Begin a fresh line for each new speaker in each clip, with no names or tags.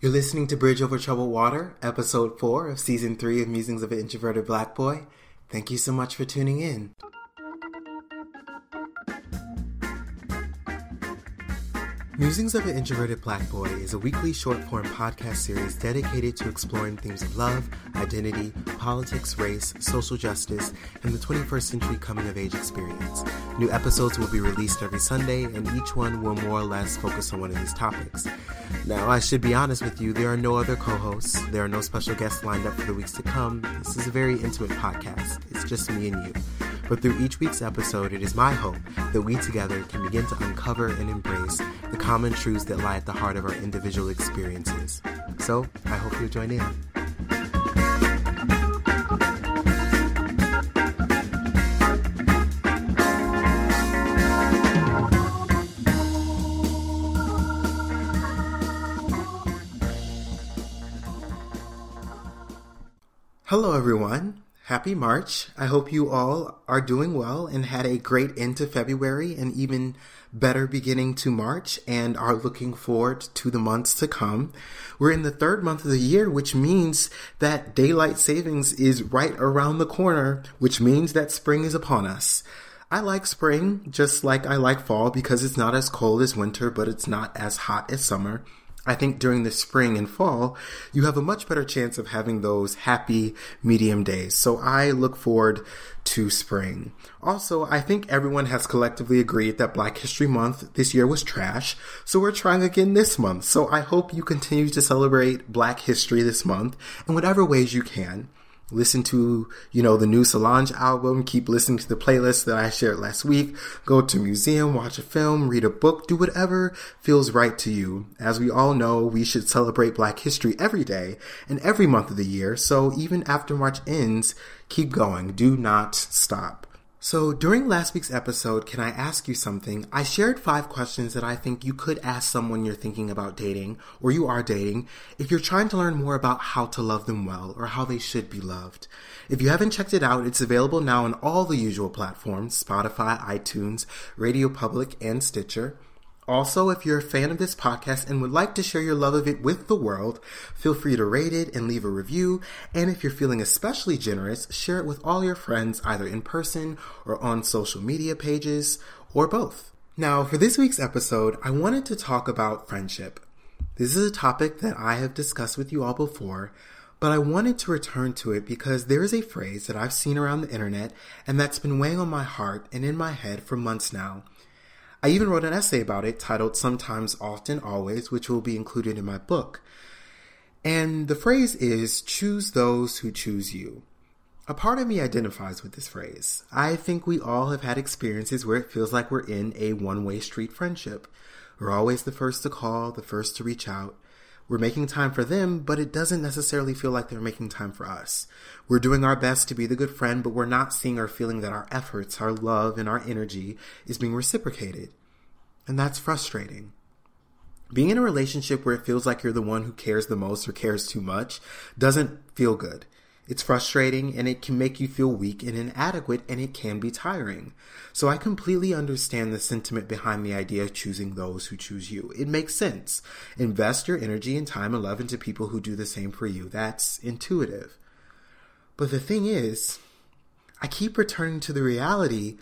You're listening to Bridge Over Troubled Water, episode 4 of season 3 of Musings of an Introverted Black Boy. Thank you so much for tuning in. Musings of an Introverted Black Boy is a weekly short form podcast series dedicated to exploring themes of love, identity, politics, race, social justice, and the 21st century coming of age experience. New episodes will be released every Sunday, and each one will more or less focus on one of these topics. Now, I should be honest with you, there are no other co hosts, there are no special guests lined up for the weeks to come. This is a very intimate podcast, it's just me and you. But through each week's episode, it is my hope that we together can begin to uncover and embrace the common truths that lie at the heart of our individual experiences. So, I hope you'll join in. Hello, everyone. Happy March. I hope you all are doing well and had a great end to February and even better beginning to March and are looking forward to the months to come. We're in the third month of the year, which means that daylight savings is right around the corner, which means that spring is upon us. I like spring just like I like fall because it's not as cold as winter, but it's not as hot as summer. I think during the spring and fall, you have a much better chance of having those happy medium days. So I look forward to spring. Also, I think everyone has collectively agreed that Black History Month this year was trash. So we're trying again this month. So I hope you continue to celebrate Black history this month in whatever ways you can listen to, you know, the new Solange album, keep listening to the playlist that I shared last week, go to a museum, watch a film, read a book, do whatever feels right to you. As we all know, we should celebrate Black history every day and every month of the year. So even after March ends, keep going. Do not stop. So, during last week's episode, can I ask you something? I shared five questions that I think you could ask someone you're thinking about dating or you are dating if you're trying to learn more about how to love them well or how they should be loved. If you haven't checked it out, it's available now on all the usual platforms Spotify, iTunes, Radio Public, and Stitcher. Also, if you're a fan of this podcast and would like to share your love of it with the world, feel free to rate it and leave a review. And if you're feeling especially generous, share it with all your friends either in person or on social media pages or both. Now, for this week's episode, I wanted to talk about friendship. This is a topic that I have discussed with you all before, but I wanted to return to it because there is a phrase that I've seen around the internet and that's been weighing on my heart and in my head for months now. I even wrote an essay about it titled Sometimes, Often, Always, which will be included in my book. And the phrase is choose those who choose you. A part of me identifies with this phrase. I think we all have had experiences where it feels like we're in a one way street friendship. We're always the first to call, the first to reach out. We're making time for them, but it doesn't necessarily feel like they're making time for us. We're doing our best to be the good friend, but we're not seeing or feeling that our efforts, our love, and our energy is being reciprocated. And that's frustrating. Being in a relationship where it feels like you're the one who cares the most or cares too much doesn't feel good. It's frustrating and it can make you feel weak and inadequate and it can be tiring. So I completely understand the sentiment behind the idea of choosing those who choose you. It makes sense. Invest your energy and time and love into people who do the same for you. That's intuitive. But the thing is, I keep returning to the reality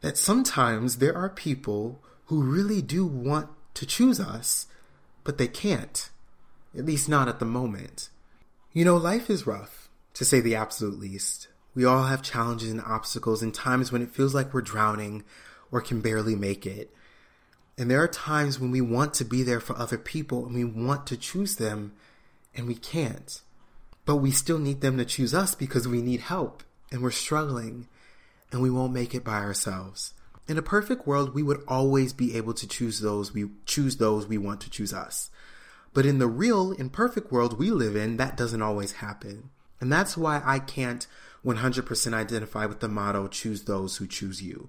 that sometimes there are people who really do want to choose us, but they can't. At least not at the moment. You know, life is rough to say the absolute least. We all have challenges and obstacles and times when it feels like we're drowning or can barely make it. And there are times when we want to be there for other people and we want to choose them and we can't. But we still need them to choose us because we need help and we're struggling and we won't make it by ourselves. In a perfect world, we would always be able to choose those we choose those we want to choose us. But in the real, imperfect world we live in, that doesn't always happen. And that's why I can't 100% identify with the motto, choose those who choose you.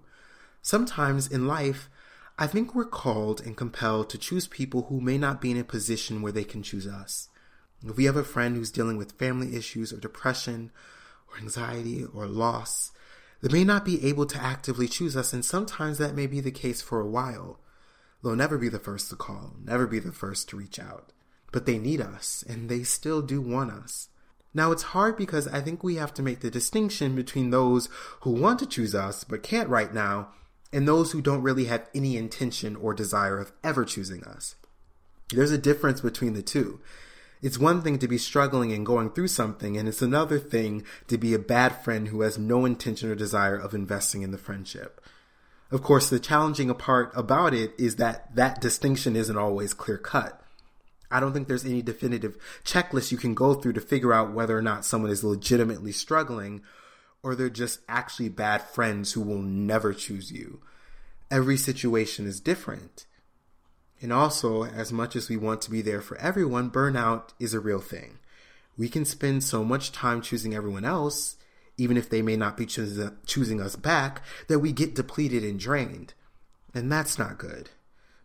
Sometimes in life, I think we're called and compelled to choose people who may not be in a position where they can choose us. If we have a friend who's dealing with family issues or depression or anxiety or loss, they may not be able to actively choose us, and sometimes that may be the case for a while. They'll never be the first to call, never be the first to reach out. but they need us and they still do want us. Now it's hard because I think we have to make the distinction between those who want to choose us but can't right now and those who don't really have any intention or desire of ever choosing us. There's a difference between the two. It's one thing to be struggling and going through something, and it's another thing to be a bad friend who has no intention or desire of investing in the friendship. Of course, the challenging part about it is that that distinction isn't always clear cut. I don't think there's any definitive checklist you can go through to figure out whether or not someone is legitimately struggling or they're just actually bad friends who will never choose you. Every situation is different. And also, as much as we want to be there for everyone, burnout is a real thing. We can spend so much time choosing everyone else, even if they may not be choosing us back, that we get depleted and drained. And that's not good.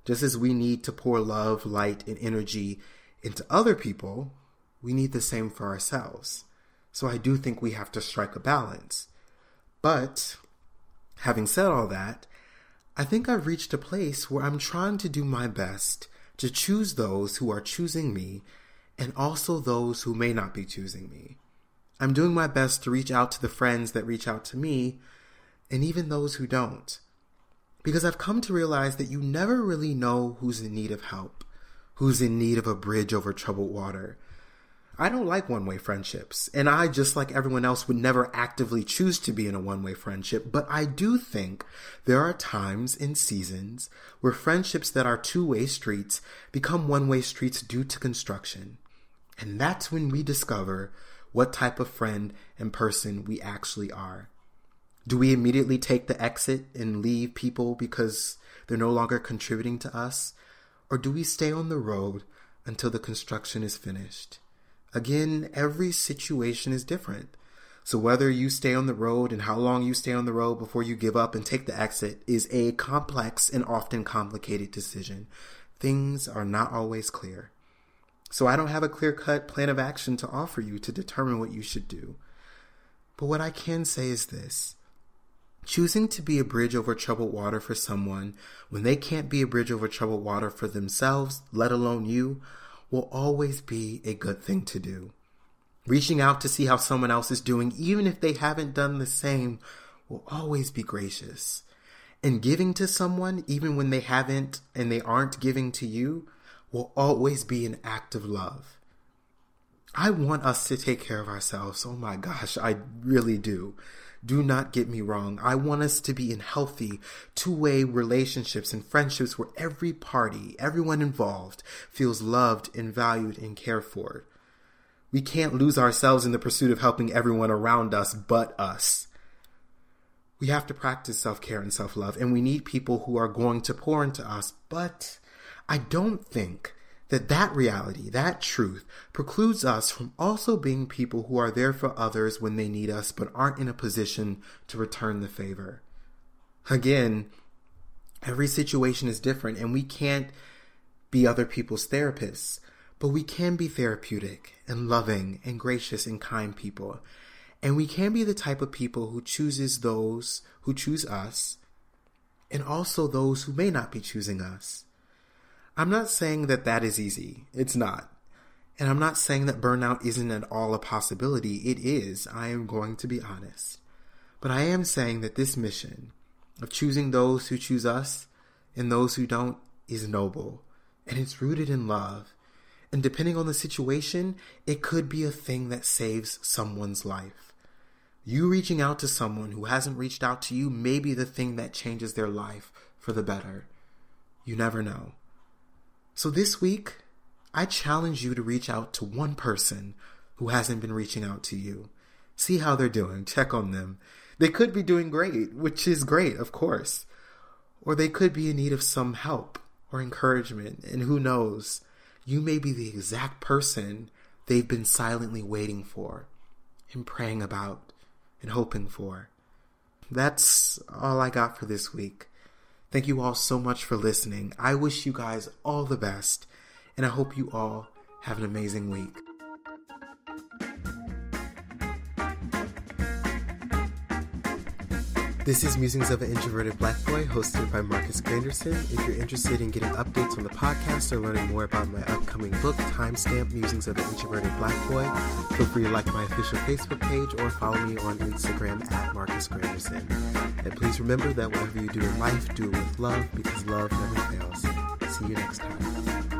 Just as we need to pour love, light, and energy into other people, we need the same for ourselves. So I do think we have to strike a balance. But having said all that, I think I've reached a place where I'm trying to do my best to choose those who are choosing me and also those who may not be choosing me. I'm doing my best to reach out to the friends that reach out to me and even those who don't. Because I've come to realize that you never really know who's in need of help, who's in need of a bridge over troubled water, I don't like one way friendships, and I, just like everyone else, would never actively choose to be in a one way friendship. But I do think there are times and seasons where friendships that are two way streets become one way streets due to construction. And that's when we discover what type of friend and person we actually are. Do we immediately take the exit and leave people because they're no longer contributing to us? Or do we stay on the road until the construction is finished? Again, every situation is different. So whether you stay on the road and how long you stay on the road before you give up and take the exit is a complex and often complicated decision. Things are not always clear. So I don't have a clear cut plan of action to offer you to determine what you should do. But what I can say is this. Choosing to be a bridge over troubled water for someone when they can't be a bridge over troubled water for themselves, let alone you, will always be a good thing to do. Reaching out to see how someone else is doing, even if they haven't done the same, will always be gracious. And giving to someone, even when they haven't and they aren't giving to you, will always be an act of love. I want us to take care of ourselves. Oh my gosh, I really do. Do not get me wrong. I want us to be in healthy two way relationships and friendships where every party, everyone involved, feels loved and valued and cared for. We can't lose ourselves in the pursuit of helping everyone around us but us. We have to practice self care and self love, and we need people who are going to pour into us. But I don't think that that reality, that truth, precludes us from also being people who are there for others when they need us but aren't in a position to return the favor. Again, every situation is different and we can't be other people's therapists, but we can be therapeutic and loving and gracious and kind people. And we can be the type of people who chooses those who choose us and also those who may not be choosing us. I'm not saying that that is easy. It's not. And I'm not saying that burnout isn't at all a possibility. It is. I am going to be honest. But I am saying that this mission of choosing those who choose us and those who don't is noble. And it's rooted in love. And depending on the situation, it could be a thing that saves someone's life. You reaching out to someone who hasn't reached out to you may be the thing that changes their life for the better. You never know. So this week, I challenge you to reach out to one person who hasn't been reaching out to you. See how they're doing, check on them. They could be doing great, which is great, of course. Or they could be in need of some help or encouragement, and who knows, you may be the exact person they've been silently waiting for and praying about and hoping for. That's all I got for this week. Thank you all so much for listening. I wish you guys all the best, and I hope you all have an amazing week. This is Musings of an Introverted Black Boy, hosted by Marcus Granderson. If you're interested in getting updates on the podcast or learning more about my upcoming book, Timestamp Musings of an Introverted Black Boy, feel free to like my official Facebook page or follow me on Instagram at Marcus Granderson. And please remember that whatever you do in life, do it with love because love never fails. See you next time.